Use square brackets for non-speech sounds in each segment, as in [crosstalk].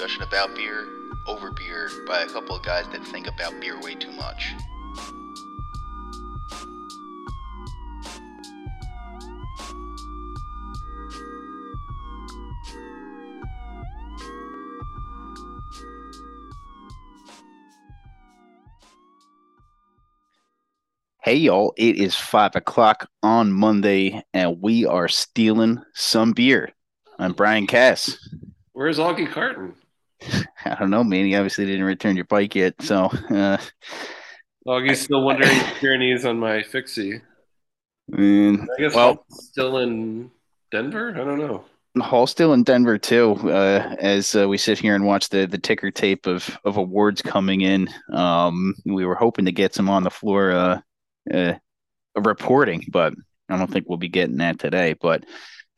Discussion about beer, over beer, by a couple of guys that think about beer way too much. Hey y'all, it is five o'clock on Monday, and we are stealing some beer. I'm Brian Cass. Where's Augie Carton? I don't know, man. He obviously didn't return your bike yet, so uh, Augie's still wondering if journeys on my fixie. mm, I guess well, Holl's still in Denver. I don't know. Holl's still in Denver too. Uh, as uh, we sit here and watch the the ticker tape of of awards coming in, um, we were hoping to get some on the floor uh, uh, reporting, but I don't think we'll be getting that today. But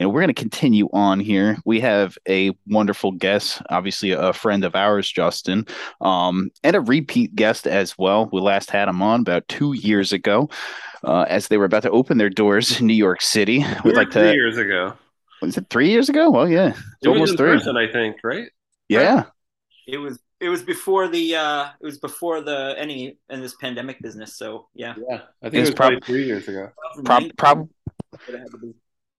you know, we're going to continue on here. We have a wonderful guest, obviously a friend of ours, Justin, um, and a repeat guest as well. We last had him on about two years ago, uh, as they were about to open their doors in New York City. We We'd were like three years ago. Was it three years ago? Well, yeah, it's It was almost in three. person, I think, right? Yeah, It was it was before the uh it was before the any in this pandemic business. So yeah, Yeah, I think It it was was probably three years ago. prob- prob-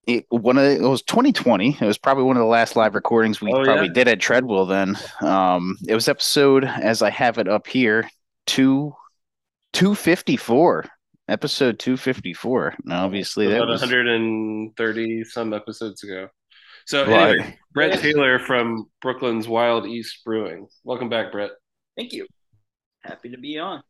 Would have had to be. it, one of the, it was 2020. It was probably one of the last live recordings we Oh, probably yeah? did at Treadwell. Then, um, it was episode as I have it up here, two, two fifty four, episode two fifty four. Now, obviously, that About was 130 some episodes ago. So Right. anyway, Brett Taylor from Brooklyn's Wild East Brewing. Welcome back, Brett. Thank you. Happy to be on.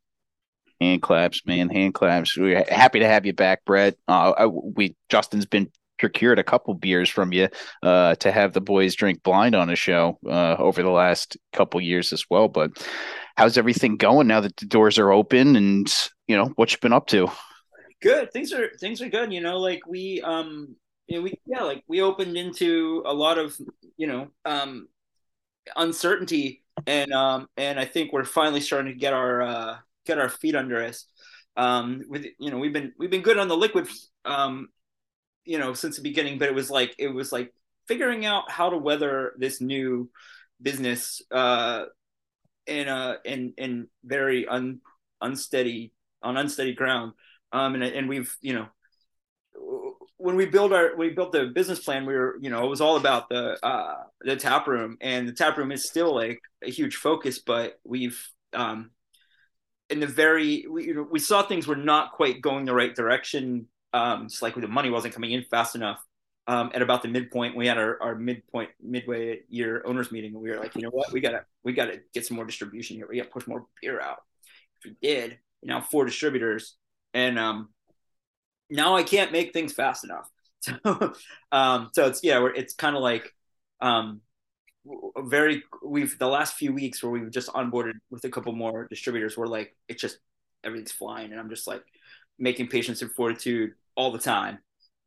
hand claps, man, hand claps. We're happy to have you back, Brett. Uh, I, we Justin's been procured a couple beers from you uh, to have the boys drink blind on a show uh, over the last couple years as well. But how's everything going now that the doors are open and you know what you've been up to? Good. Things are things are good. You know, like we um you know, we yeah, like we opened into a lot of, you know, um uncertainty and um and I think we're finally starting to get our uh get our feet under us. Um with you know, we've been we've been good on the liquid um you know, since the beginning, but it was like it was like figuring out how to weather this new business uh in a in in very un unsteady on unsteady ground. Um and and we've you know when we build our we built the business plan we were you know it was all about the uh the tap room. And the tap room is still like a huge focus but we've um in the very we, you know, we saw things were not quite going the right direction um just like the money wasn't coming in fast enough. Um at about the midpoint we had our, our midpoint midway year owners meeting and we were like you know what? We gotta we gotta get some more distribution here. We gotta push more beer out. If we did now four distributors. And um now I can't make things fast enough. [laughs] So, um, so it's yeah, it's kind of like um, very we've the last few weeks where we've just onboarded with a couple more distributors. We're like it's just everything's flying, and I'm just like making patience and fortitude all the time.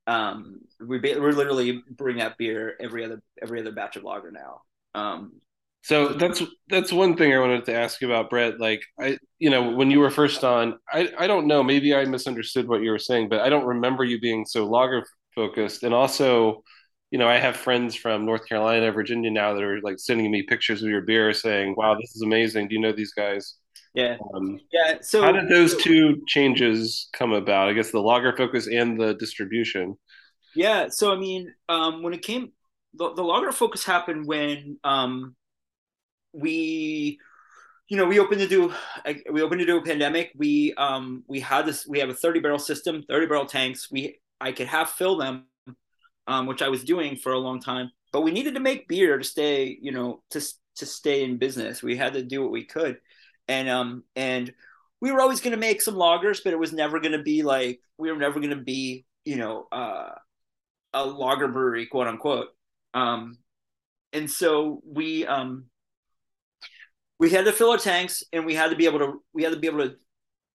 Um, we ba- we're literally bringing out beer every other every other batch of lager now. Um, So that's that's one thing I wanted to ask you about, Brett. Like I, you know, when you were first on, I I don't know, maybe I misunderstood what you were saying, but I don't remember you being so lager focused. And also, you know, I have friends from North Carolina, Virginia now that are like sending me pictures of your beer, saying, "Wow, this is amazing. Do you know these guys?" Yeah, Um, yeah. So how did those two changes come about? I guess the lager focus and the distribution. Yeah, so I mean, um, when it came, the, the lager focus happened when um, we, you know, we opened to do, we opened to do a pandemic. We um, we had this, we have a thirty barrel system, thirty barrel tanks. We I could have fill them, um, which I was doing for a long time, but we needed to make beer to stay, you know, to to stay in business. We had to do what we could, and um, and we were always going to make some lagers, but it was never going to be like we were never going to be, you know, uh, a lager brewery, quote unquote. Um, and so we um, we had to fill our tanks, and we had to be able to we had to be able to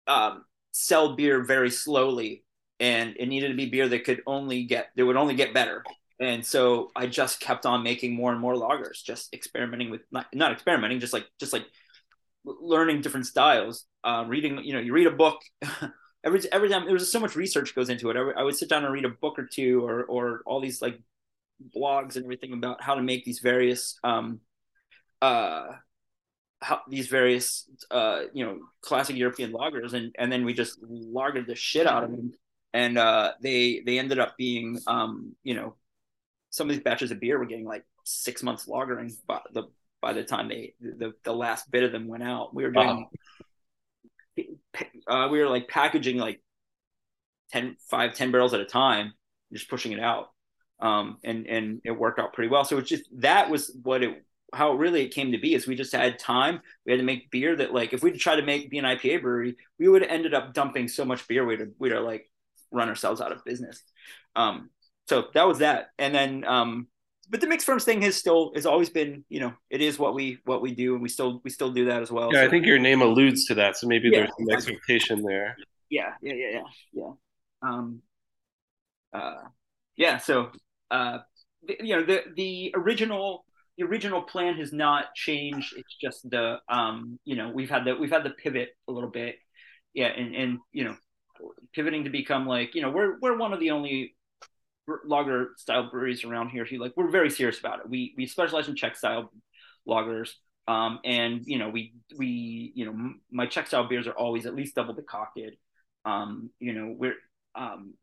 um, sell beer very slowly, and it needed to be beer that could only get that would only get better. And so I just kept on making more and more lagers, just experimenting with not, not experimenting, just like just like learning different styles, uh, reading. You know, you read a book. [laughs] every every time there was so much research goes into it. I, I would sit down and read a book or two, or or all these like blogs and everything about how to make these various um uh how these various uh you know classic European lagers and and then we just lagered the shit out of them and uh they they ended up being um you know some of these batches of beer were getting like six months lagering by the by the time they the, the last bit of them went out we were doing uh, we were like packaging like 10 5 10 barrels at a time just pushing it out um, and and it worked out pretty well. So it's just that was what it how it really it came to be is we just had time. We had to make beer that like if we'd tried to make be an IPA brewery, we would have ended up dumping so much beer we'd have, we'd have like run ourselves out of business. Um, so that was that, and then um, but the mixed ferms thing has still has always been you know it is what we what we do and we still we still do that as well. Yeah, so. I think your name alludes to that, so maybe yeah, there's some expectation there. Yeah, yeah, yeah, yeah, yeah. Um, uh, yeah. So uh, you know the the original the original plan has not changed. It's just the um, you know we've had the we've had the pivot a little bit, yeah, and and you know pivoting to become like you know we're we're one of the only lager style breweries around here. Who like we're very serious about it. We we specialize in Czech style lagers. Um, and you know we we you know my Czech style beers are always at least double decocted. Um, you know we're um,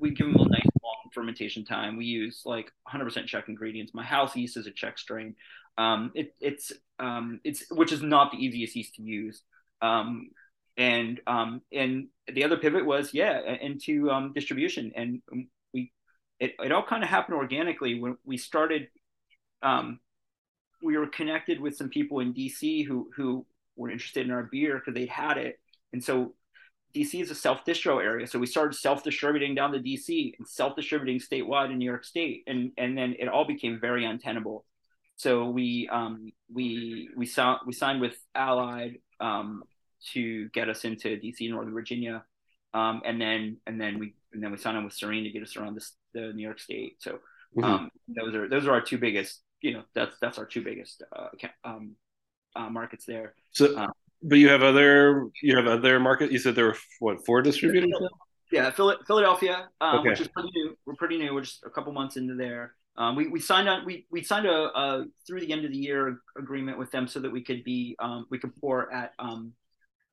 we give them a nice long fermentation time. We use like 100% Czech ingredients. My house yeast is a Czech strain. Um, it, it's um, it's which is not the easiest yeast to use. Um, and um, and the other pivot was yeah into um, distribution, and we it, it all kind of happened organically when we started. Um, we were connected with some people in DC who who were interested in our beer because they'd had it, and so DC is a self distro area, so we started self distributing down to DC and self distributing statewide in New York State, and and then it all became very untenable. So we um, we we saw we signed with Allied um, to get us into DC, Northern Virginia, um, and then and then we and then we signed on with Sarene to get us around this, the New York State. So mm-hmm. Um, those are those are our two biggest. You know, that's that's our two biggest uh, um, uh, markets there. So um, but you have other you have other market. You said there were what four distributors? Yeah, Philadelphia, um, okay. which is pretty new. We're pretty new. We're just a couple months into there. Um, we, we signed on we, we signed a, a, through the end of the year agreement with them so that we could be um, we could pour at um,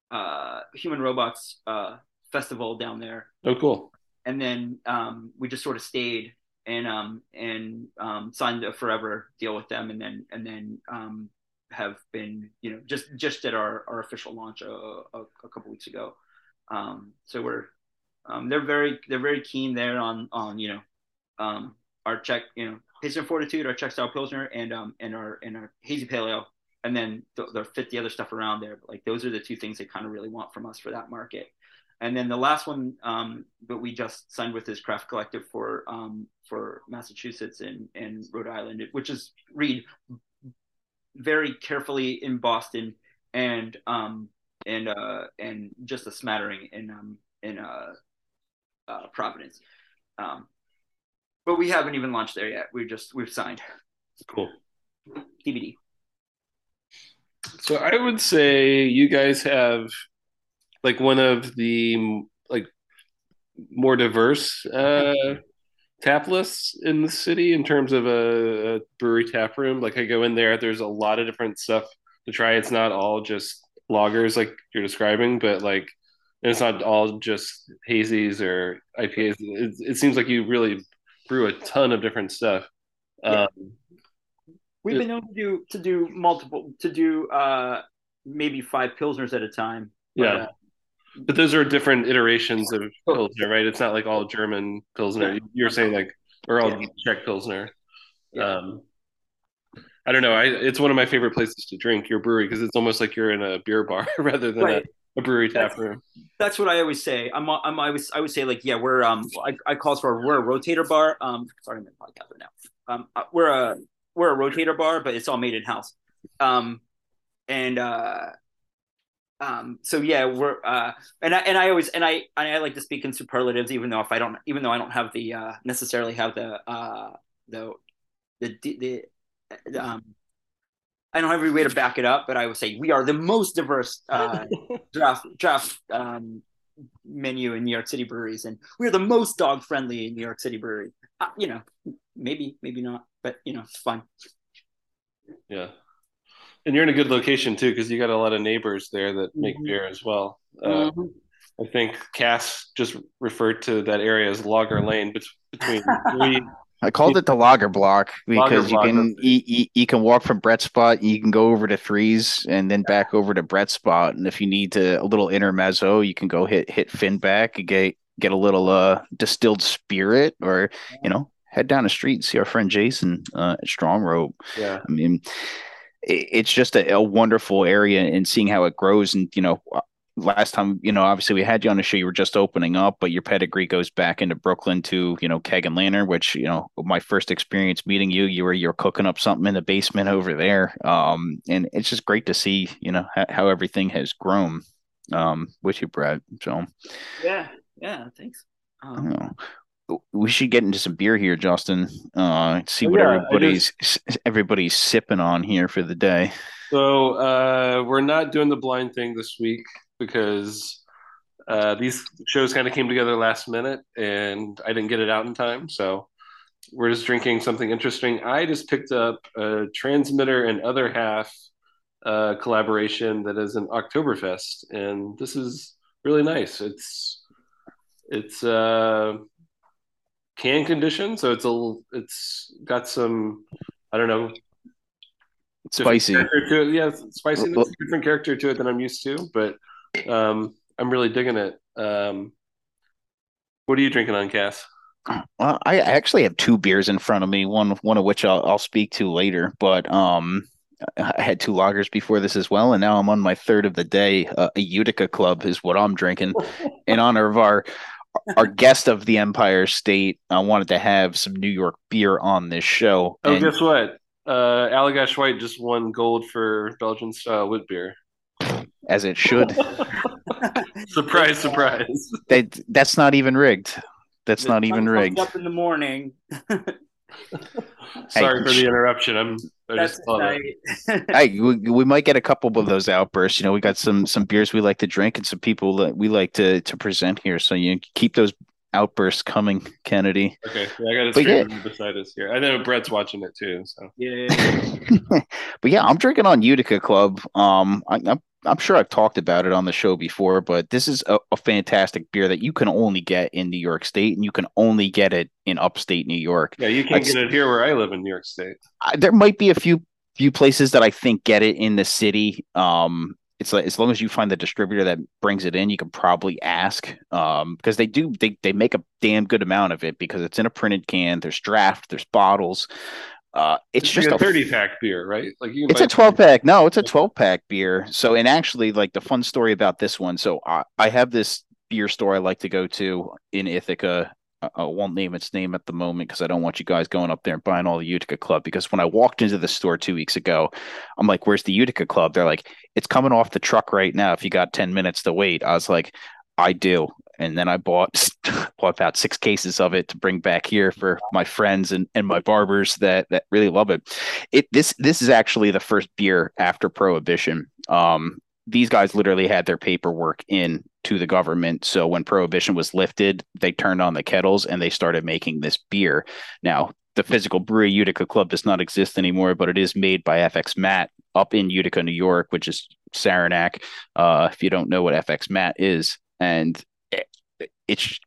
uh, Human Robots uh, festival down there. Oh, cool! And then um, we just sort of stayed and um, and um, signed a forever deal with them, and then and then um, have been, you know, just just did our, our official launch a, a, a couple weeks ago. Um, so we're um, they're very they're very keen there on on you know um, our Czech you know Hazy Fortitude, our Czech style pilsner, and um and our and our hazy pale ale, and then they'll fit the other stuff around there. But like those are the two things they kind of really want from us for that market. And then the last one um, that we just signed with is Craft Collective for um, for Massachusetts and, and Rhode Island, which is read very carefully in Boston and um and uh and just a smattering in um in uh, uh Providence. Um but we haven't even launched there yet. We just we've signed. Cool. DVD. So I would say you guys have like one of the like more diverse uh tap lists in the city in terms of a, a, brewery tap room. Like I go in there, there's a lot of different stuff to try. It's not all just lagers like you're describing, but like it's not all just hazies or IPAs. It, it seems like you really brew a ton of different stuff. Yeah. Um, We've been able to do to do multiple to do uh maybe five pilsners at a time. But, yeah. Uh, but those are different iterations of Pilsner, right? It's not like all German Pilsner. Yeah. You're saying like, or all yeah. Czech Pilsner. Yeah. Um, I don't know. I it's one of my favorite places to drink your brewery because it's almost like you're in a beer bar [laughs] rather than right. a, a brewery tap room. That's what I always say. I'm, I'm, I always, I would say like, yeah, we're, um, I, I call us for, we're a rotator bar. Um, sorry, I'm in podcast right now. Um, uh, we're a, we're a rotator bar, but it's all made in house. Um, and, uh, um, so yeah, we're, uh, and I, and I always, and I, and I like to speak in superlatives, even though if I don't, even though I don't have the, uh, necessarily have the, uh, the, the, the, the um, I don't have every way to back it up, but I would say we are the most diverse uh, [laughs] draft draft um, menu in New York City breweries, and we're the most dog friendly in New York City brewery. Uh, you know, maybe maybe not, but you know, it's fun. Yeah, and you're in a good location too because you got a lot of neighbors there that make Mhm. beer as well. Uh, Mhm. I think Cass just referred to that area as Lager Lane bet- between [laughs] three. I called it the Lager block Lager because block, you can you, you, you can walk from Brett spot, you can go over to threes and then back over to Brett spot, and if you need to a little intermezzo, you can go hit hit Finn back and get get a little uh distilled spirit, or you know head down the street and see our friend Jason uh, at Strong Rope. Yeah, I mean, it, it's just a, a wonderful area and seeing how it grows. And, you know, last time, you know, obviously we had you on the show, you were just opening up, but your pedigree goes back into Brooklyn to, you know, Keg and Lantern, which, you know, my first experience meeting you, you were, you're cooking up something in the basement over there. Um, and it's just great to see, you know, how, how everything has grown, um, with you, Brad. So, Yeah, yeah. Thanks. Um. We should get into some beer here, Justin. Uh, see Oh, what yeah, everybody's everybody's sipping on here for the day. So uh, we're not doing the blind thing this week because uh, these shows kind of came together last minute, and I didn't get it out in time. So we're just drinking something interesting. I just picked up a transmitter and other half uh, collaboration that is an Oktoberfest, and this is really nice. It's it's uh, can condition, so it's a little it's got some I don't know Spicy. to it. Yeah, spicy. Well- different character to it than I'm used to, but um, I'm really digging it. Um, what are you drinking on, Cass? Well, I actually have two beers in front of me. One, one of which I'll, I'll speak to later. But um, I had two lagers before this as well, and now I'm on my third of the day. Uh, a Utica Club is what I'm drinking in honor of our our guest of the Empire State. I wanted to have some New York beer on this show. Oh, and guess what? Uh, Allagash White just won gold for Belgian style wit beer. as it should. [laughs] Surprise, surprise. that that's not even rigged. That's the not even rigged. Up in the morning. [laughs] Sorry for the interruption. I'm. I That's just right. [laughs] Hey, we, we might get a couple of those outbursts. You know, we got some some beers we like to drink and some people that we like to to present here. So you keep those outbursts coming, Kennedy. Okay, yeah, I got it But straight yeah. beside us here. I know Brett's watching it too. So yeah. [laughs] but yeah, I'm drinking on Utica Club. Um, I, I'm I'm sure I've talked about it on the show before, but this is a, a fantastic beer that you can only get in New York State, and you can only get it in upstate New York. yeah, you can't That's- get it here where I live in New York State. I, there might be a few few places that I think get it in the city. Um, it's like as long as you find the distributor that brings it in, you can probably ask. Um, because they do they they make a damn good amount of it because it's in a printed can. There's draft, there's bottles. Uh, it's just a a 30 pack beer, right? Like you can it's a 12 pack. No, it's a 12 pack beer. So, and actually, like the fun story about this one. So, I, I have this beer store I like to go to in Ithaca. I, I won't name its name at the moment because I don't want you guys going up there and buying all the Utica Club. Because when I walked into the store two weeks ago, I'm like, "Where's the Utica Club?" They're like, "It's coming off the truck right now. If you got 10 minutes to wait," I was like, "I do." And then I bought [laughs] bought about six cases of it to bring back here for my friends and, and my barbers that that really love it. It this this is actually the first beer after prohibition. Um these guys literally had their paperwork in to the government. So when prohibition was lifted they turned on the kettles and they started making this beer. Now the physical brewery utica club does not exist anymore but it is made by fx matt up in utica new york which is saranac. Uh if you don't know what fx matt is and it, it's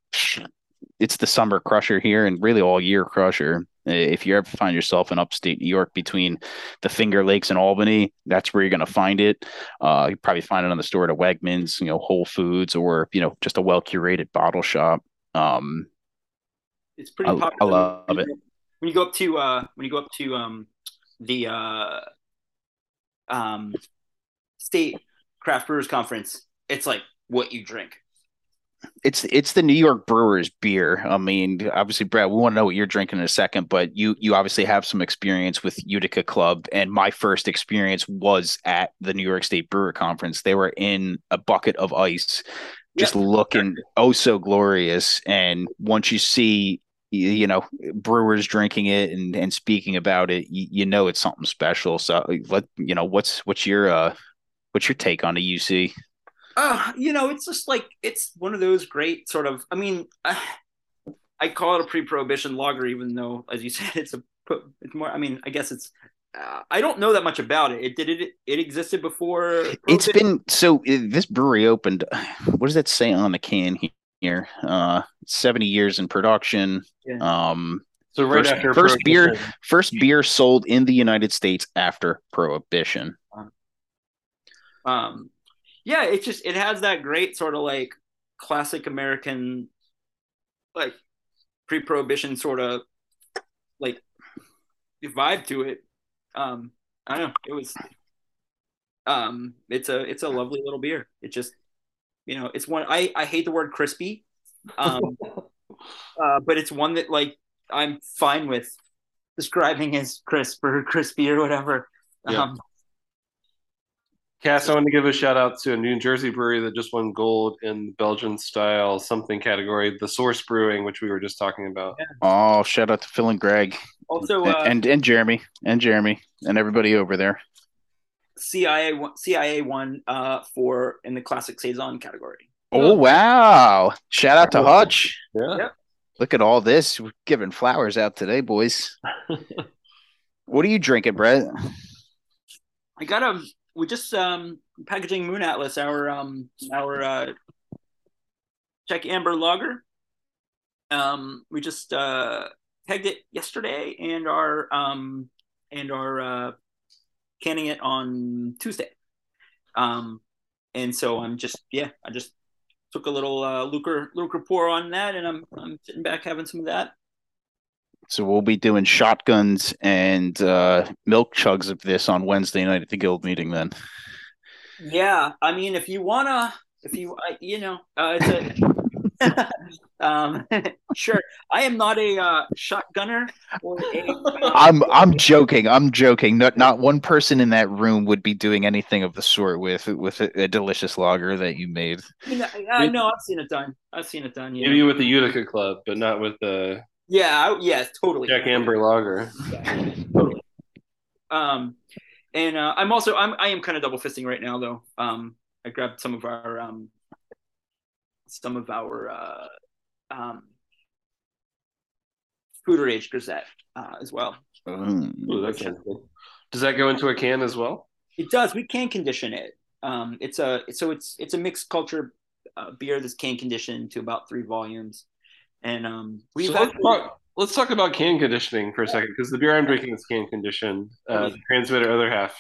it's the summer crusher here and really all year crusher if you ever find yourself in upstate New York between the Finger Lakes and Albany, that's where you're going to find it. Uh, you probably find it on the store at a Wegmans, you know, Whole Foods, or you know, just a well curated bottle shop. Um, it's pretty I- I love it. when you go up to uh when you go up to um the uh um state craft brewers conference it's like what you drink. It's it's the New York Brewers beer. I mean, obviously, Brad, we want to know what you're drinking in a second, but you you obviously have some experience with Utica Club, and my first experience was at the New York State Brewer Conference. They were in a bucket of ice, just Yep. looking oh so glorious. And once you see, you, know, brewers drinking it and and speaking about it, you, you know it's something special. So, let you know what's what's your uh what's your take on the UC? Uh, you know, it's just like it's one of those great sort of. I mean, uh, I call it a pre-prohibition lager, even though, as you [laughs] said, it's a it's more. I mean, I guess it's. Uh, I don't know that much about it. It did it. It existed before. It's been so uh, this brewery opened. [sighs] What does that say on the can here? Uh, seventy years in production. Yeah. Um, So right First- after first beer- first beer sold in the United States after Prohibition. um yeah it just it has that great sort of like classic american like pre-prohibition sort of like vibe to it. Um i don't know it was um it's a it's a lovely little beer. It just you know it's one i i hate the word crispy um [laughs] uh but it's one that like i'm fine with describing as crisp or crispy or whatever. Yeah. um Cass, I want to give a shout out to a New Jersey brewery that just won gold in the Belgian style something category, the Source Brewing, which we were just talking about. Oh, shout out to Phil and Greg also and, uh and and Jeremy and Jeremy and everybody over there. CIA won, CIA won uh, for in the classic saison category. Oh wow! Shout out to Hutch. Yeah. Yep. Look at all this. We're giving flowers out today, boys. [laughs] what are you drinking, Brett? I got a we just um packaging Moon Atlas our um our uh Czech Amber Lager. Um, we just uh pegged it yesterday and are um and are uh canning it on Tuesday. Um, and so I'm just yeah I just took a little uh lucre lucre pour on that and I'm I'm sitting back having some of that. So we'll be doing shotguns and uh, milk chugs of this on Wednesday night at the guild meeting. Then Yeah, I mean, if you wanna, if you, I, you know, uh, it's a, [laughs] um, [laughs] sure. I am not a uh, shotgunner or a. uh, [laughs] I'm I'm joking. I'm joking. Not not one person in that room would be doing anything of the sort with with a, a delicious lager that you made. you know, I know I've seen it done. I've seen it done. Yeah, Maybe with the Utica Club, but not with the yeah, I, yes, totally. Czech Amber Lager. Yeah, totally. Um, and uh, I'm also I'm I am kind of double fisting right now though. Um, I grabbed some of our um, some of our uh, um, Foeder Age Grisette uh, as well. Mm. Ooh, that sounds good. Does that go into a can as well? It does. We can condition it. Um, it's a so it's it's a mixed culture uh, beer that's can conditioned to about three volumes, and um, we've So let's, talk, let's talk about can conditioning for a second because the beer I'm drinking is can conditioned. Uh, the transmitter other half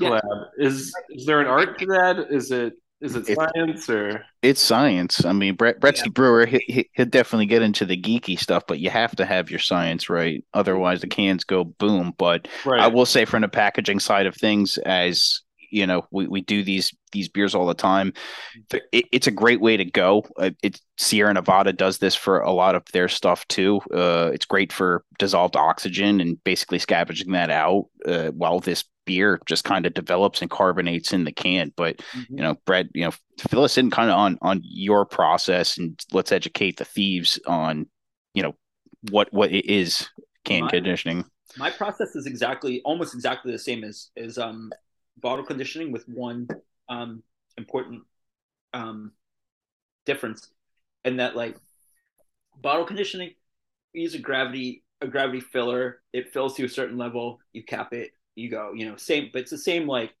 Yeah. Is is there an art to that? Is it is it It- science or It's science. I mean, Brett Brett's Yeah. the brewer. He, he, he'll definitely get into the geeky stuff, but you have to have your science right. Otherwise, the cans go boom. But right? I will say, from the packaging side of things, as you know, we, we do these these beers all the time. It, it's a great way to go. Uh, It Sierra Nevada does this for a lot of their stuff too. Uh, it's great for dissolved oxygen and basically scavenging that out uh, while this beer just kind of develops and carbonates in the can. But you know, Brett, you know, fill us in kind of on on your process and let's educate the thieves on, you know, what what it is can My- conditioning. my process is exactly almost exactly the same as as um, bottle conditioning with one um, important um, difference, and that like bottle conditioning, you use a gravity a gravity filler. It fills to a certain level. You cap it. You go. You know, same, but it's the same like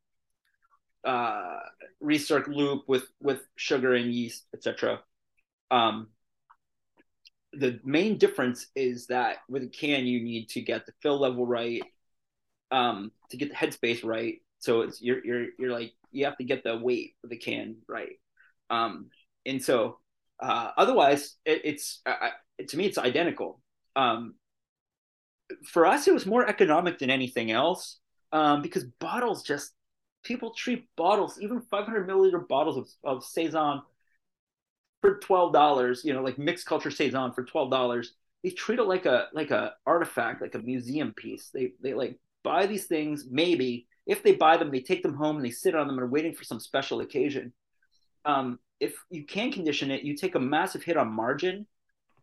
uh, recirc loop with with sugar and yeast, etc. Um, the main difference is that with a can you need to get the fill level right um to get the headspace right so it's you're you're you're like you have to get the weight of the can right um and so uh otherwise it, it's to me it's identical um for us it was more economic than anything else um because bottles just people treat bottles, even 500 milliliter bottles of, of saison, for twelve dollars. You know, like mixed culture saison for twelve dollars. They treat it like a like a artifact, like a museum piece. They they like buy these things. Maybe if they buy them, they take them home and they sit on them and are waiting for some special occasion. Um, if you can condition it, you take a massive hit on margin,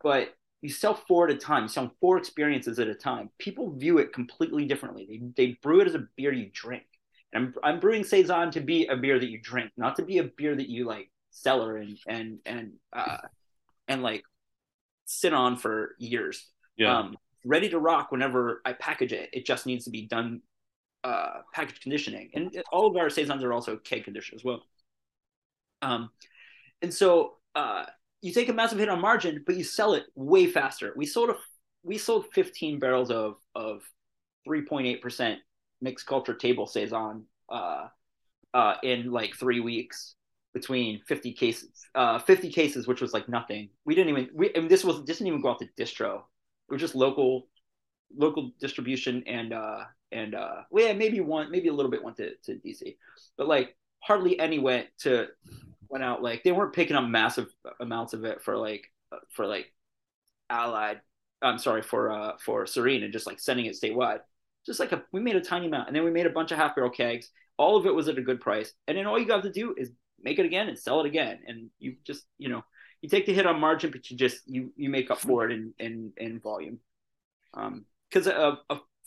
but you sell four at a time. You sell four experiences at a time. People view it completely differently. They, they brew it as a beer you drink. And I'm, I'm brewing saison to be a beer that you drink, not to be a beer that you like cellar and and and uh, and like sit on for years. Yeah. Um, ready to rock whenever I package it. It just needs to be done uh, package conditioning, and all of our saisons are also keg conditioned as well. Um, and so uh, you take a massive hit on margin, but you sell it way faster. We sold a we sold 15 barrels of of 3.8 percent mixed culture table saison uh, uh, in like three weeks between 50 cases uh 50 cases which was like nothing we didn't even we and this was this didn't even go out to distro it was just local local distribution and uh and uh well yeah maybe one maybe a little bit went to, to dc but like hardly any went to went out like they weren't picking up massive amounts of it for like for like allied i'm sorry for uh for sarene and just like sending it statewide just like a we made a tiny amount and then we made a bunch of half barrel kegs all of it was at a good price and then all you got to do is make it again and sell it again. And you just, you know, you take the hit on margin, but you just you you make up for it in in, in volume. Um, because of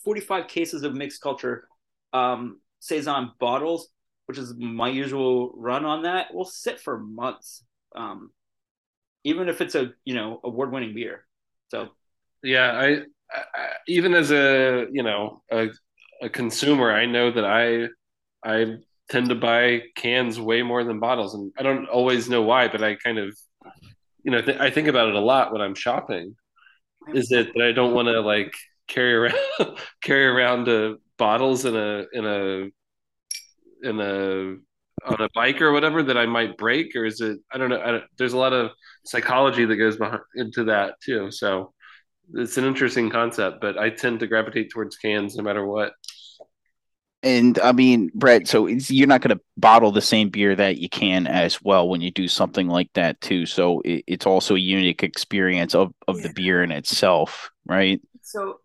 45 cases of mixed culture um, saison bottles, which is my usual run on that, will sit for months. Um, even if it's a you know award winning beer. So yeah, I, I even as a you know a, a consumer, I know that I I tend to buy cans way more than bottles, and I don't always know why, but I kind of, you know, th- I think about it a lot when I'm shopping. Is it that I don't want to like carry around [laughs] carry around uh, bottles in a in a in a on a bike or whatever that I might break, or is it? I don't know. I don't, there's a lot of psychology that goes behind, into that too. So it's an interesting concept, but I tend to gravitate towards cans no matter what. And I mean, Brett, so you're not going to bottle the same beer that you can as well when you do something like that too. So it, it's also a unique experience of, of yeah. the beer in itself, right? So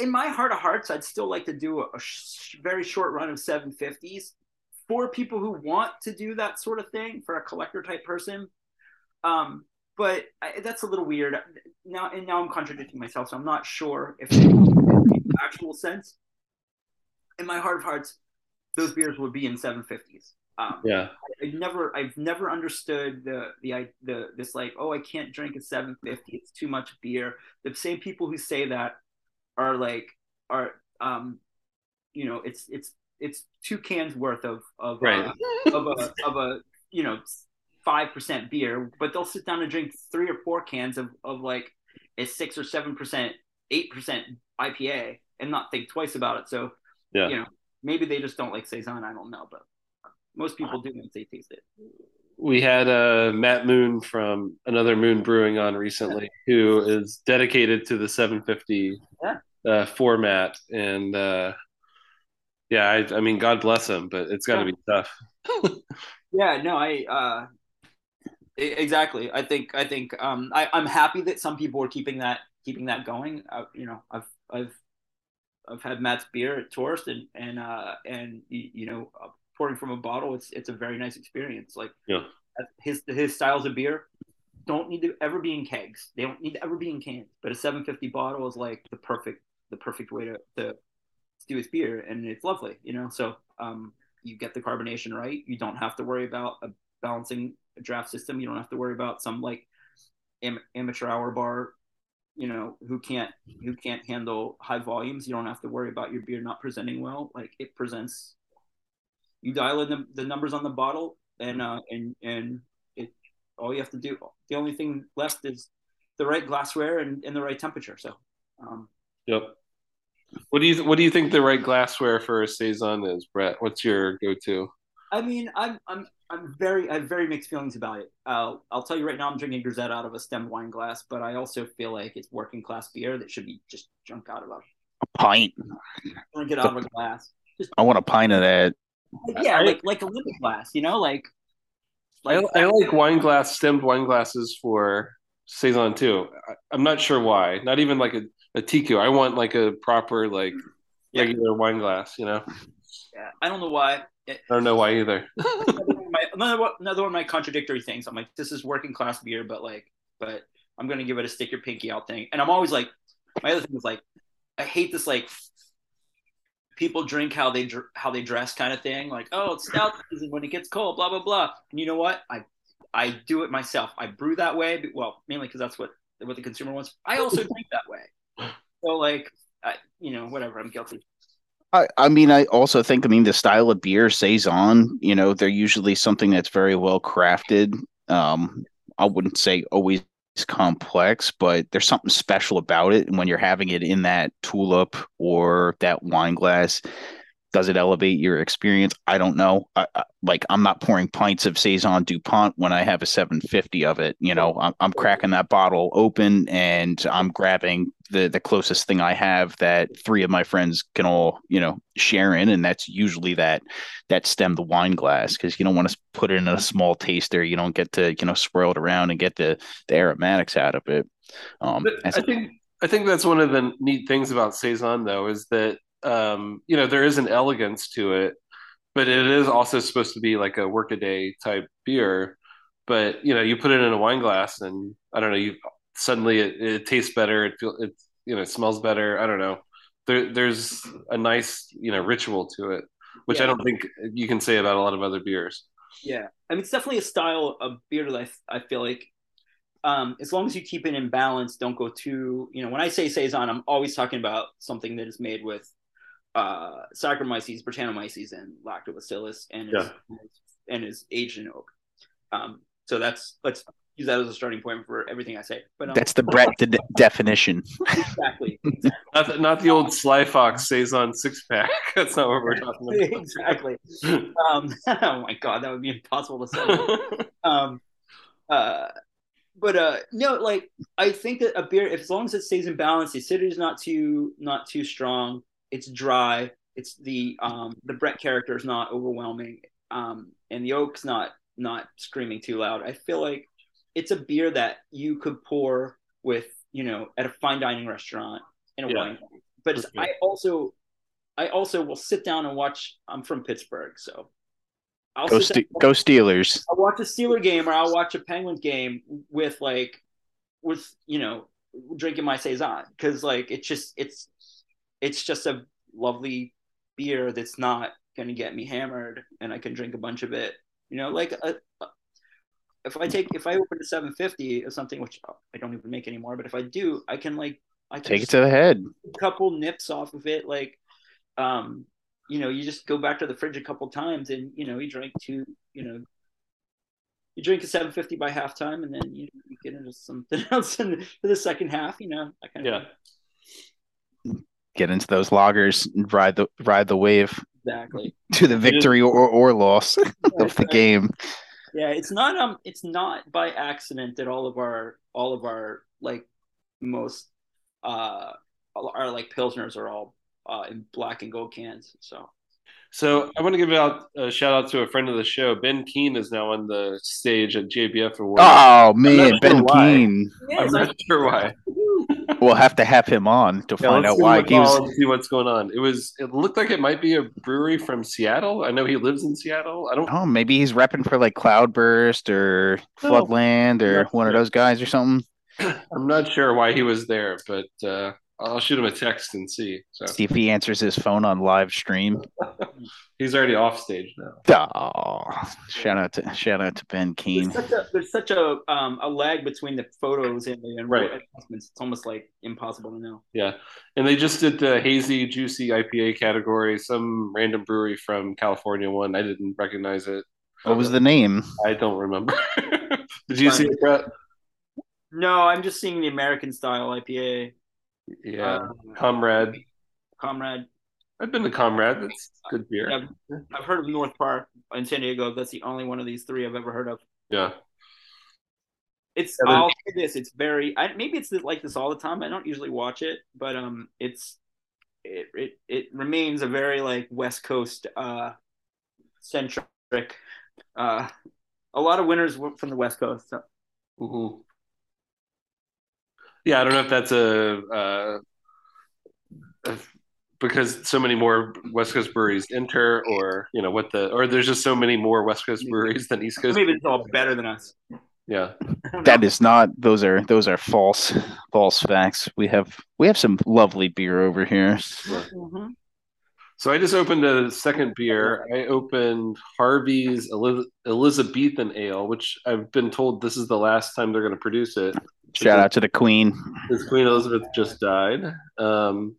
in my heart of hearts, I'd still like to do a, a sh- very short run of 750s for people who want to do that sort of thing for a collector type person. Um, but I, that's a little weird now. And now I'm contradicting myself, so I'm not sure if it makes actual sense in my heart of hearts, those beers would be in 750s. Um, yeah, I, I, never, I've never understood the the the this like, oh, I can't drink a 750. It's too much beer. The same people who say that are like are um, you know, it's it's it's two cans worth of of right. uh, [laughs] of a of a you know five percent beer, but they'll sit down and drink three or four cans of of like a six or seven percent, eight percent IPA and not think twice about it. So yeah. You know, maybe they just don't like saison. I don't know, but most people do once they taste it. We had uh, Matt Moon from another Moon Brewing on recently, yeah. who is dedicated to the 750 yeah. Uh, format, and uh, yeah, I, I, mean, God bless him, but it's got to yeah. be tough. [laughs] yeah, no, I uh, exactly. I think I think um, I, I'm happy that some people are keeping that keeping that going. Uh, you know, I've I've I've had Matt's beer at Tourist and and uh, and you, know uh, pouring from a bottle. It's it's a very nice experience. Like yeah. his his styles of beer don't need to ever be in kegs. They don't need to ever be in cans. But a 750 bottle is like the perfect the perfect way to to do his beer, and it's lovely. You know, so um, you get the carbonation right. You don't have to worry about a balancing a draft system. You don't have to worry about some like am- amateur hour bar you know who can't who can't handle high volumes you don't have to worry about your beer not presenting well like it presents you dial in the, the numbers on the bottle and uh and and it all you have to do the only thing left is the right glassware and, and the right temperature so um yep what do you what do you think the right glassware for a saison is brett what's your go-to i mean i'm i'm I'm very, I have very mixed feelings about it. Uh, I'll tell you right now, I'm drinking Grisette out of a stemmed wine glass, but I also feel like it's working class beer that should be just drunk out of a, a pint. Drink it out of a glass. Just, I want a pint of that. Like, yeah, I- like like a limit glass, you know, like I, like I like wine glass stemmed wine glasses for saison too. I, I'm not sure why. Not even like a, a teku. I want like a proper like Yeah. regular wine glass. You know, yeah, I don't know why. It- I don't know why either. another one my- another one, another one of my contradictory things. I'm like, this is working class beer, but like, but I'm gonna give it a stick your pinky out thing. And I'm always like, my other thing is like, I hate this like people drink how they how they dress kind of thing. Like, oh, it's stout [laughs] season when it gets cold, blah blah blah. And you know what? I I do it myself. I brew that way. but- Well, mainly because that's what what the consumer wants. I also [laughs] drink that way. So like, I, you know, whatever. I'm guilty. I, I mean, I also think, I mean, the style of beer, Saison, you know, they're usually something that's very well crafted. Um, I wouldn't say always complex, but there's something special about it. And when you're having it in that tulip or that wine glass, does it elevate your experience? I don't know. I, I, like, I'm not pouring pints of Saison DuPont when I have a 750 of it. You know, I'm, I'm cracking that bottle open and I'm grabbing the the closest thing I have that three of my friends can all you know share in, and that's usually that that stem the wine glass because you don't want to put it in a small taster. You don't get to you know swirl it around and get the the aromatics out of it. Um, I think I think that's one of the neat things about saison, though, is that um, you know there is an elegance to it, but it is also supposed to be like a workaday type beer. But you know, you put it in a wine glass, and I don't know, you suddenly it, it tastes better. It feels it you know it smells better. I don't know. There there's a nice you know ritual to it, which I don't think you can say about a lot of other beers. Yeah, I mean, it's definitely a style of beer that I, I feel like, um, as long as you keep it in balance, don't go too. You know, when I say saison, I'm always talking about something that is made with uh, Saccharomyces, Brettanomyces, and Lactobacillus, and is, and is aged in oak. Um, so that's let's use that as a starting point for everything I say. But um, that's the Brett de- definition. exactly, exactly. [laughs] Not the, not the old Sly Fox saison six pack. [laughs] That's not what we're talking about. exactly. Um, [laughs] oh my god, that would be impossible to say. um uh but uh no like i think that a beer if, as long as it stays in balance the acidity is not too not too strong it's dry it's the um the brett character is not overwhelming um and the oak's not not screaming too loud i feel like it's a beer that you could pour with you know at a fine dining restaurant in a Yeah. wine but it's, Okay. i also i also will sit down and watch i'm from pittsburgh so I'll Go, sit Ste- go Steelers. I'll watch a Steeler game or I'll watch a Penguin game with like with you know drinking my saison because like it's just it's it's just a lovely beer that's not gonna get me hammered and I can drink a bunch of it. You know, like a, a- if I take if I open a 750 or something, which I don't even make anymore, but if I do, I can like I can Take it to the head. a couple nips off of it like um you know you just go back to the fridge a couple times and you know you drink two you know you drink a 750 by halftime and then you, you get into something [laughs] else in for the second half you know that kind of Yeah. Thing. Get into those lagers and ride the ride the wave exactly to the victory or, or loss [laughs] of the game. yeah it's not um it's not by accident that all of our all of our like most uh our like pilsners are all uh in black and gold cans so So I want to give out a shout out to a friend of the show. Ben Keen is now on the stage at GABF Awards. Oh man, sure Ben why. Keen. I'm not sure why. We'll have to have him on to Yeah, find out why. He was see what's going on. It was. It looked like it might be a brewery from Seattle. I know he lives in Seattle. I don't. oh maybe he's repping for like Cloudburst or No, Floodland or one of those guys or something. [clears throat] I'm not sure why he was there, but uh, I'll shoot him a text and see. So See if he answers his phone on live stream. [laughs] he's already off stage now. Oh, shout out to shout out to Ben Keen. there's such a there's such a um a lag between the photos and the and Right. announcements. It's almost like impossible to know. Yeah, and they just did the hazy, juicy IPA category. Some random brewery from California won. I didn't recognize it. What was the name? I don't remember. [laughs] did you see it, Brett? No, I'm just seeing the American style IPA. Yeah, Um, Comrade. Comrade. I've been to Comrade. That's good beer. Yeah, I've heard of North Park in San Diego. That's the only one of these three I've ever heard of. Yeah. It's I'll say this. It's very. I, maybe it's like this all the time. I don't usually watch it, but um, it's it it, it remains a very like West Coast uh centric. Uh, a lot of winners work from the West Coast. So. Mm-hmm. Yeah, I don't know if that's a, uh, a because so many more West Coast breweries enter, or you know what the, or there's just so many more West Coast breweries than East Coast. Maybe it's all better than us. Yeah, [laughs] that is not. Those are those are false false facts. We have we have some lovely beer over here. Mm-hmm. So I just opened a second beer. I opened Harvey's Elizabethan Ale, which I've been told this is the last time they're going to produce it. Shout out to the Queen. His Queen Elizabeth just died. Um,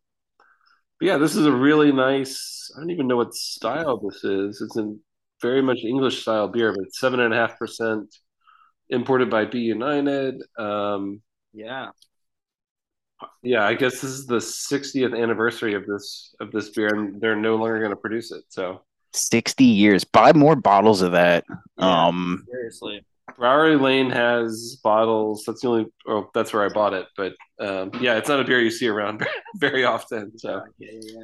but yeah, this is a really nice. I don't even know what style this is. It's a very much English style beer, but it's seven and a half percent, imported by B United. Um, yeah, yeah. I guess this is the 60th anniversary of this of this beer, and they're no longer going to produce it. So 60 years. Buy more bottles of that. Yeah, um, seriously. Brouwerij Lane has bottles. That's the only. Oh, that's where I bought it. But um, yeah, it's not a beer you see around [laughs] very often. So yeah, yeah.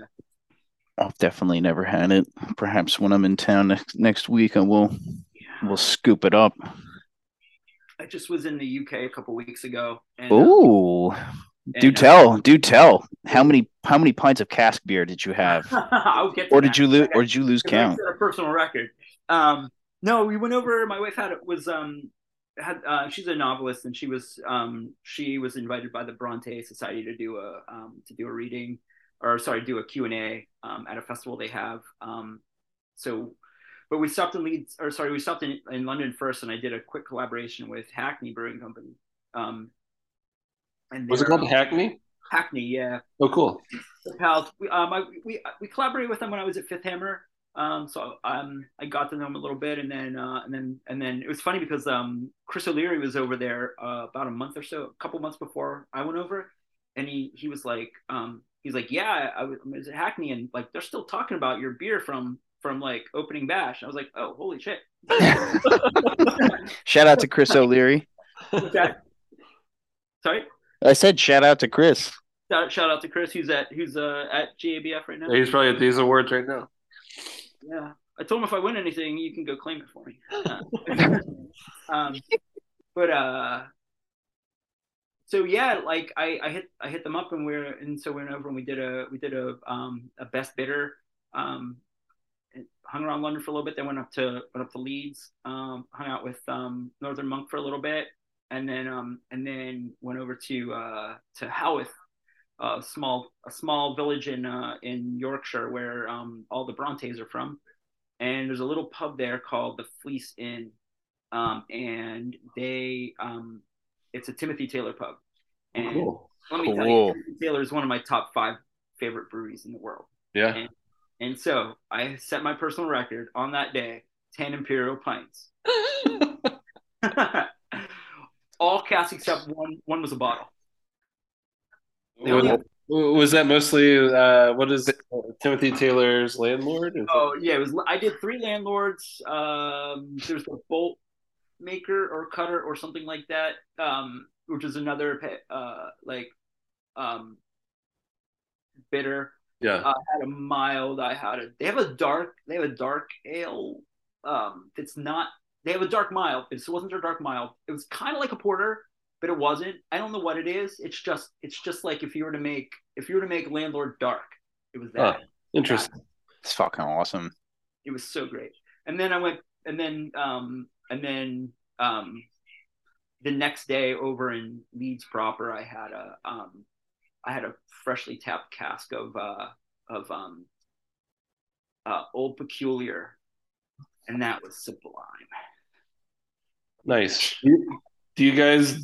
I've definitely never had it. Perhaps when I'm in town next next week, I will. Yeah. We'll scoop it up. I just was in the UK a couple weeks ago. Oh, uh, do and, tell, uh, do tell. How many how many pints of cask beer did you have? [laughs] or did you lose? Or did you lose count? A personal record. Um, no, we went over. My wife had was um had uh, she's a novelist and she was um she was invited by the Bronte Society to do a um to do a reading or sorry do a Q and A um, at a festival they have um so but we stopped in Leeds or sorry we stopped in, in London first and I did a quick collaboration with Hackney Brewing Company um and was it called Hackney Hackney yeah oh cool pals we um I, we we collaborated with them when I was at Fifth Hammer um, so um, I got to know him a little bit, and then uh, and then and then it was funny because um, Chris O'Leary was over there uh, about a month or so, a couple months before I went over, and he he was like um, he's like yeah I was, I was at Hackney and like they're still talking about your beer from from like opening bash. I was like oh holy shit! [laughs] shout out to Chris O'Leary. Sorry. I said shout out to Chris. Shout, shout out to Chris, who's at who's uh, at GABF right now. He's probably at these awards right now. Yeah, I told him if I win anything, you can go claim it for me. [laughs] [laughs] um, but uh, so yeah, like I, I hit I hit them up and we're and so we went over and we did a we did a um a best bidder um hung around London for a little bit. Then went up to went up to Leeds, um, hung out with um, Northern Monk for a little bit, and then um, and then went over to uh, to Haworth a small a small village in uh, in Yorkshire where um, all the Brontes are from, and there's a little pub there called the Fleece Inn, um, and they um, it's a Timothy Taylor pub. And cool. let me cool. tell you, Timothy Taylor is one of my top five favorite breweries in the world. Yeah. And, and so I set my personal record on that day: ten imperial pints. [laughs] [laughs] all cask except one. One was a bottle. Was, was that mostly uh, what is it, Timothy Taylor's landlord? Oh yeah, it was. I did three landlords. Um, there's the bolt maker or cutter or something like that, um, which is another uh, like um, bitter. Yeah, I had a mild. I had a. They have a dark. They have a dark ale. Um, it's not. They have a dark mild. It wasn't their dark mild. It was kind of like a porter, but it wasn't. I don't know what it is. It's just it's just like if you were to make if you were to make Landlord dark, it was that. Oh, interesting. It's fucking awesome. It was so great. And then I went and then um and then um the next day over in Leeds proper I had a um I had a freshly tapped cask of uh of um uh Old Peculier and that was sublime. Nice. Do you guys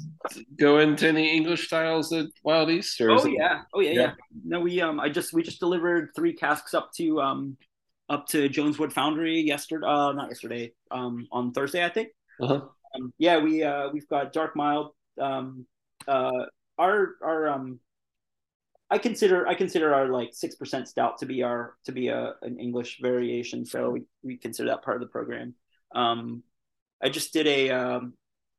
go into any English styles at Wild East? Or oh yeah, oh yeah, yeah, yeah. No, we um, I just we just delivered three casks up to um, up to Jones Wood Foundry yesterday. Uh, not yesterday. Um, on Thursday, I think. Uh-huh. Um, yeah, we uh, we've got dark mild. Um, uh, our our um, I consider I consider our like six percent stout to be our to be a an English variation. So we, we consider that part of the program. Um, I just did a um,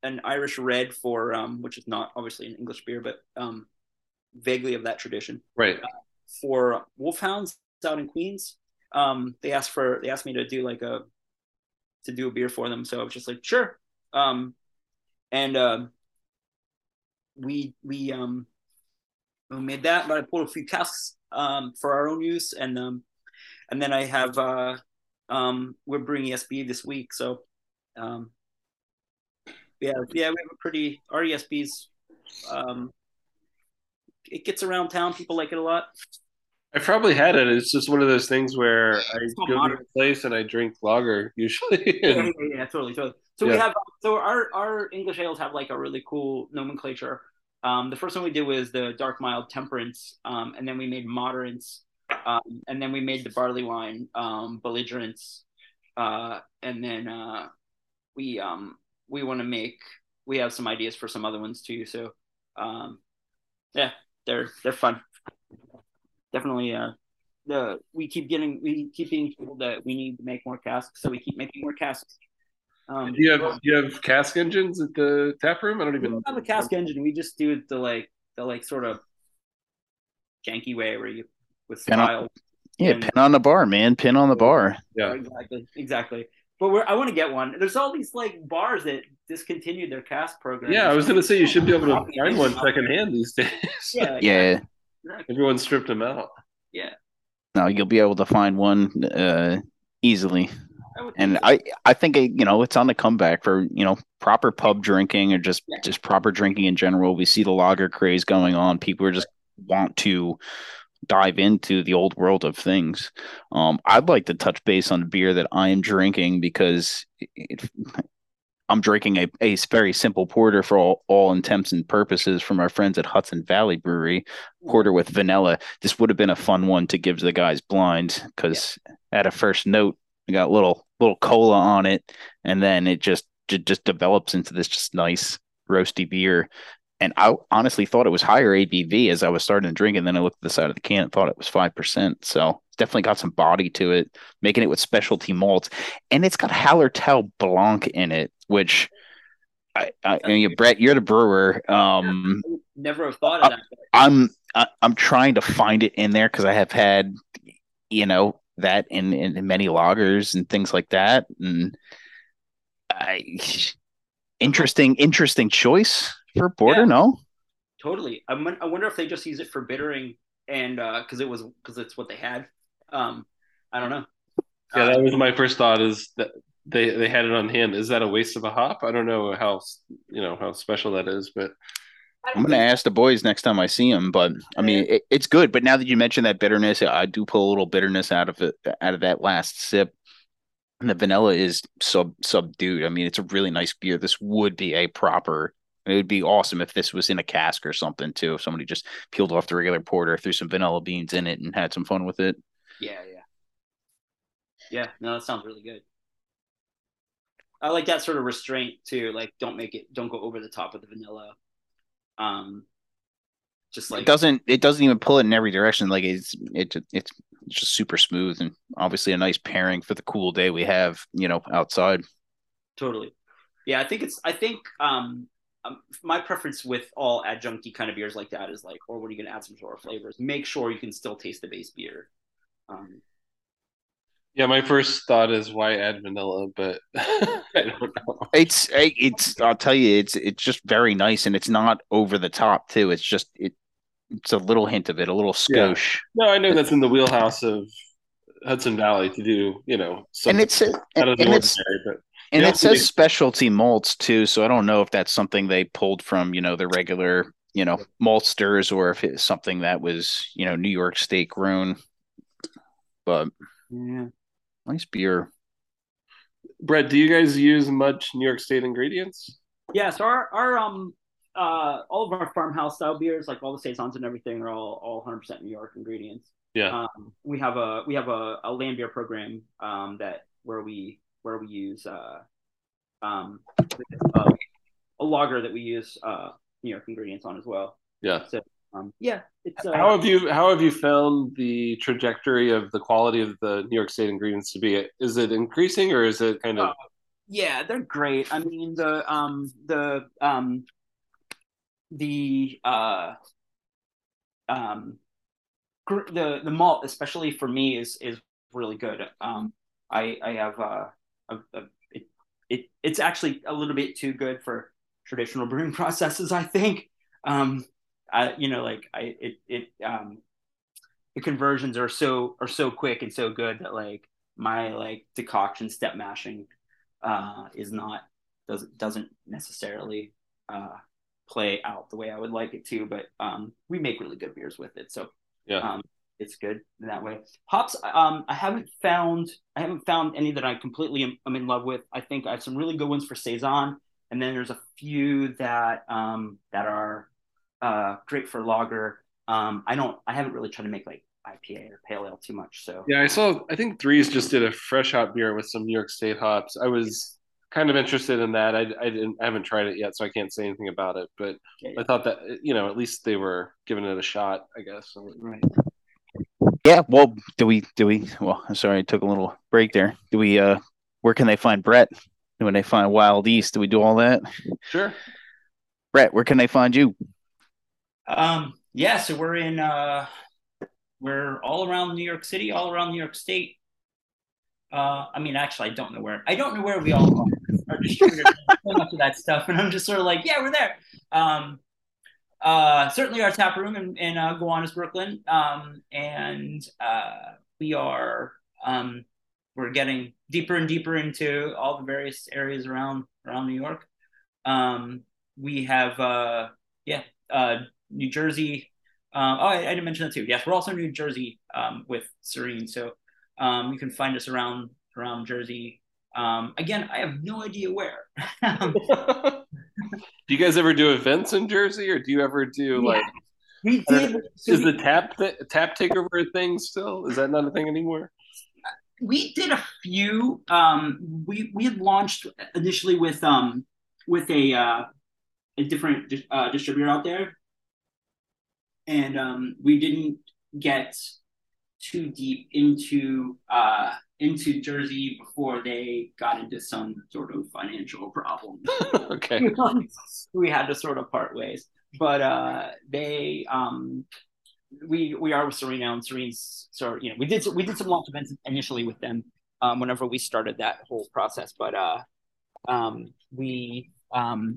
an Irish red for um, which is not obviously an English beer, but um, vaguely of that tradition. Right. Uh, for Wolfhounds out in Queens, um, they asked for they asked me to do like a to do a beer for them. So I was just like, sure. Um, and uh, we we um we made that, but I pulled a few casks um for our own use, and um and then I have uh um we're bringing ESB this week, so um yeah yeah we have a pretty our ESB's um it gets around town. People like it a lot. I probably had it. It's just one of those things where I go to a place and I drink lager usually. [laughs] yeah, And- [laughs] yeah, yeah, totally, totally. So we have so our our English ales have like a really cool nomenclature. Um, the first one we did was the dark mild temperance, um, and then we made moderates, um, and then we made the barley wine um, belligerents, uh, and then uh, we um, we want to make we have some ideas for some other ones too. So um, yeah, they're they're fun. Definitely, uh, the we keep getting we keep being told that we need to make more casks, so we keep making more casks. Um, do you have do you have cask engines at the tap room? I don't even don't have a cask engine. We just do it the like the like sort of janky way where you with Pin on- style. Yeah, And- pin on the bar, man. Pin on the bar. Yeah. exactly, exactly. But we're I want to get one. There's all these like bars that discontinued their cask program. Yeah, I was gonna say you should be able to find one secondhand these days. [laughs] Yeah, Yeah. exactly. Everyone stripped them out. Yeah. No, you'll be able to find one uh, easily. I And so. I, I think it, you know it's on the comeback for you know proper pub drinking or just Yeah. just proper drinking in general. We see the lager craze going on. People are just want to dive into the old world of things. Um, I'd like to touch base on the beer that I am drinking because it, [laughs] I'm drinking a, a very simple porter for all, all intents and purposes from our friends at Hudson Valley Brewery. Porter with vanilla. This would have been a fun one to give to the guys blind because at a first note, we got little little cola on it, and then it just ju- just develops into this just nice roasty beer. And I honestly thought it was higher ABV as I was starting to drink, and then I looked at the side of the can and thought it was five percent. So it's definitely got some body to it, making it with specialty malts, and it's got Hallertau Blanc in it, which I, I, I mean, Brett, you're the brewer. Um, never have thought of that. I'm I, I'm trying to find it in there because I have had, you know, that in, in many lagers and things like that, and I interesting interesting choice for porter Yeah. No, Totally. I, won- I wonder if they just use it for bittering and because it was because it's what they had. Um, I don't know. Yeah, Uh, that was my first thought. Is that they they had it on hand? Is that a waste of a hop? I don't know how you know how special that is, but I don't I'm gonna ask the boys next time I see them. But I mean, it, it's good. But now that you mentioned that bitterness, I do pull a little bitterness out of it out of that last sip. And the vanilla is sub subdued. I mean, it's a really nice beer. This would be a proper. It would be awesome if this was in a cask or something too. If somebody just peeled off the regular porter, threw some vanilla beans in it, and had some fun with it. Yeah, yeah, yeah. No, that sounds really good. I like that sort of restraint too. Like, don't make it, don't go over the top with the vanilla. Um, just like it doesn't. It doesn't even pull it in every direction. Like it's it it's just super smooth and obviously a nice pairing for the cool day we have. You know, outside. totally. Yeah, I think it's. I think um, um, my preference with all adjuncty kind of beers like that is like, or when you're gonna add some sort of flavors, make sure you can still taste the base beer. Um, yeah, my first thought is why add vanilla, but [laughs] I don't know. It's it's I'll tell you it's it's just very nice and it's not over the top too. It's just it it's a little hint of it, a little Yeah. No, I know that's in the wheelhouse of Hudson Valley to do, you know, And something it's out and, of the it's ordinary. But and Yeah, it says they- specialty malts too, so I don't know if that's something they pulled from, you know, the regular, you know, maltsters or if it's something that was, you know, New York State grown. But yeah. nice beer. Brett, do you guys use much New York State ingredients? Yeah, so our our um uh all of our farmhouse style beers, like all the saisons and everything, are all all 100 percent New York ingredients. Yeah. Um, we have a we have a, a land beer program um that where we where we use uh um uh, a lager that we use uh New York ingredients on as well. Yeah. Um, yeah, it's uh, How have you how have you found the trajectory of the quality of the New York State ingredients to be? Is it increasing or is it kind of Uh, yeah, they're great. I mean the um the um the uh um gr- the the malt especially for me is is really good. Um I I have uh it it it's actually a little bit too good for traditional [laughs] brewing processes. I think. Um, I you know like I it it um the conversions are so are so quick and so good that like my like decoction step mashing uh is not doesn't doesn't necessarily uh play out the way I would like it to, but um we make really good beers with it. So Yeah. um it's good in that way. Hops um I haven't found I haven't found any that I completely am, am in love with. I think I have some really good ones for Saison and then there's a few that um that are uh great for lager. Um I don't I haven't really tried to make like IPA or pale ale too much. So Yeah, I saw. I think Threes just did a fresh hop beer with some New York State hops. I was kind of interested in that. I, I didn't. I haven't tried it yet, so I can't say anything about it. But Yeah, I thought that you know at least they were giving it a shot. I guess. right. Yeah, well, do we do we well I'm sorry, I took a little break there. Do we uh where can they find Brett? When they find Wild East, do we do all that? Sure. Brett, where can they find you? Um, yeah, so we're in uh we're all around New York City, all around New York State. Uh, I mean, actually, I don't know where. I don't know where we all are. Our distributors [laughs] so much of that stuff, and I'm just sort of like, yeah, we're there. Um, uh, certainly our tap room in, in uh, Gowanus, Brooklyn, um, and uh, we are um, we're getting deeper and deeper into all the various areas around around New York. Um, we have uh, yeah, uh, New Jersey. Um, oh, I, I didn't mention that too. Yes, we're also in New Jersey um, with Sarene, so um, you can find us around around Jersey. Um, again, I have no idea where. [laughs] Um, [laughs] do you guys ever do events in Jersey, or do you ever do Yeah. like? we did. so Is we- the tap th- tap takeover a thing still? Is that not a thing anymore? we did a few. Um, we we had launched initially with um with a uh, a different uh, distributor out there, and um, we didn't get too deep into uh, into Jersey before they got into some sort of financial problem. [laughs] okay. [laughs] we had to sort of part ways, but uh, they um, we we are with Serena and Sarene's sort you know we did we did some launch events initially with them um, whenever we started that whole process, but uh, um, we um,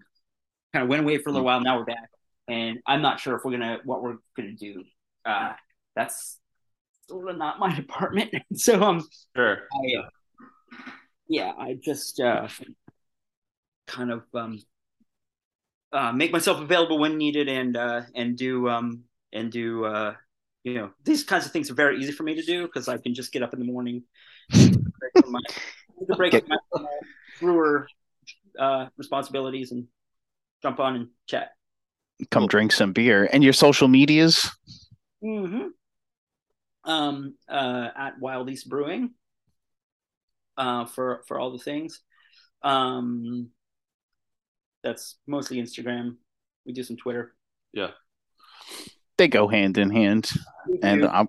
kind of went away for a little while. Now we're back, and I'm not sure if we're gonna what we're gonna do. Uh, that's sort of not my [laughs] department, so um, Sure. I, uh, yeah, I just uh, kind of um, uh, make myself available when needed and uh, and do um, and do uh, you know these kinds of things are very easy for me to do because I can just get up in the morning, break my, [laughs] break from my, my brewer uh, responsibilities and jump on and chat. Come drink some beer. And your social medias? Mm-hmm. Um, uh, at Wild East Brewing. Uh, for for all the things. Um, that's mostly Instagram. We do some Twitter. Yeah. They go hand in hand. And I'm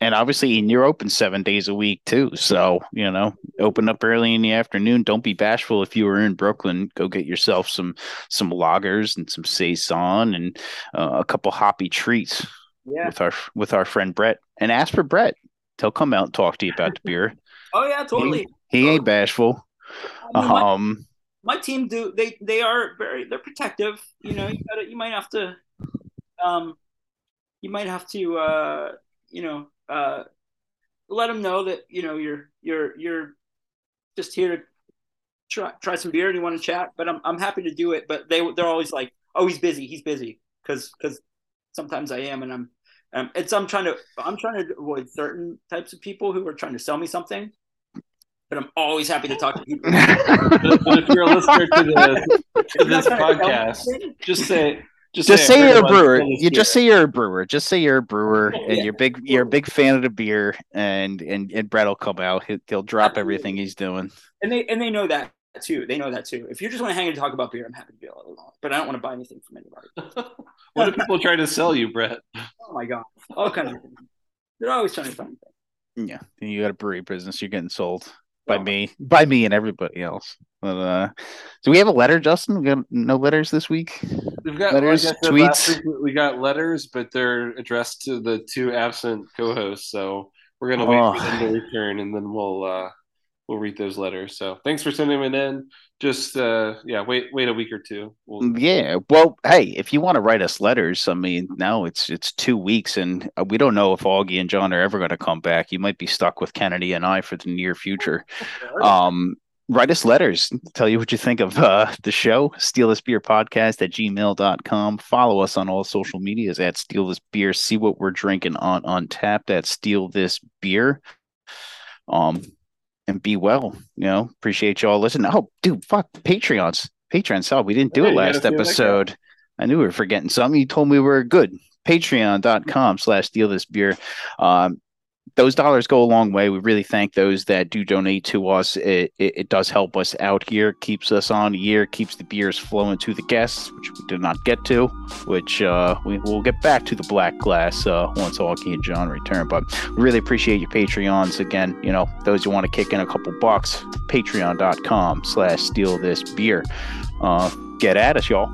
and obviously and you're open seven days a week too. So, you know, open up early in the afternoon. Don't be bashful if you were in Brooklyn. Go get yourself some some lagers and some saison and uh, a couple hoppy treats yeah. with our with our friend Brett. And ask for Brett. He'll come out and talk to you about the [laughs] beer. Oh yeah, totally. He ain't bashful. I mean, my, Um my team do they they are very they're protective. You know, you gotta you might have to, um, you might have to uh you know uh let them know that you know you're you're you're just here to try try some beer and you want to chat. But I'm I'm happy to do it. But they they're always like, oh, he's busy, he's busy, because because sometimes I am, and I'm um, it's I'm trying to I'm trying to avoid certain types of people who are trying to sell me something. But I'm always happy to talk to people. [laughs] But if you're a listener to this to this They're not trying to podcast, just say just, just say, say you're a brewer. Still the You just say you're a brewer. Just say you're a brewer, Oh, and yeah. you're big. You're a big fan of the beer, and and and Brett will come out. He'll, he'll drop Absolutely. everything he's doing. and they and they know that too. They know that too. If you just want to hang and talk about beer, I'm happy to be a little long, but I don't want to buy anything from anybody. [laughs] what do people try to sell you, Brett? Oh my god, all kinds of things. They're always trying to find things. Yeah, you got a brewery business. You're getting sold by Oh. me, by me, and everybody else. But uh, do we have a letter, Justin? We got no letters this week. We've got Letters, like said tweets. week, we got letters, but they're addressed to the two absent co-hosts. So we're gonna wait Oh. for them to return, and then we'll uh, we'll read those letters. So thanks for sending them in. Just uh, yeah, wait wait a week or two. We'll... Yeah. Well, hey, if you want to write us letters, I mean, now it's it's two weeks, and uh, we don't know if Augie and John are ever going to come back. You might be stuck with Kennedy and I for the near future. [laughs] Um, write us letters tell you what you think of uh, the show steal this beer podcast at gmail.com follow us on all social medias at steal this beer see what we're drinking on Untappd at steal this beer um and be well you know appreciate y'all listening. Oh dude fuck patreons. Patreon saw we didn't do yeah, it last episode. I knew we were forgetting something. You told me we were good. Patreon.com slash steal this beer. Um those dollars go a long way. We really thank those that do donate to us. It, it, it, does help us out here, keeps us on year, keeps the beers flowing to the guests, which we did not get to, which uh, we will get back to the black glass uh, once Augie and John return. But we really appreciate your Patreons. Again, you know, those who want to kick in a couple bucks, patreon.com slash steal this beer. Uh, get at us, y'all.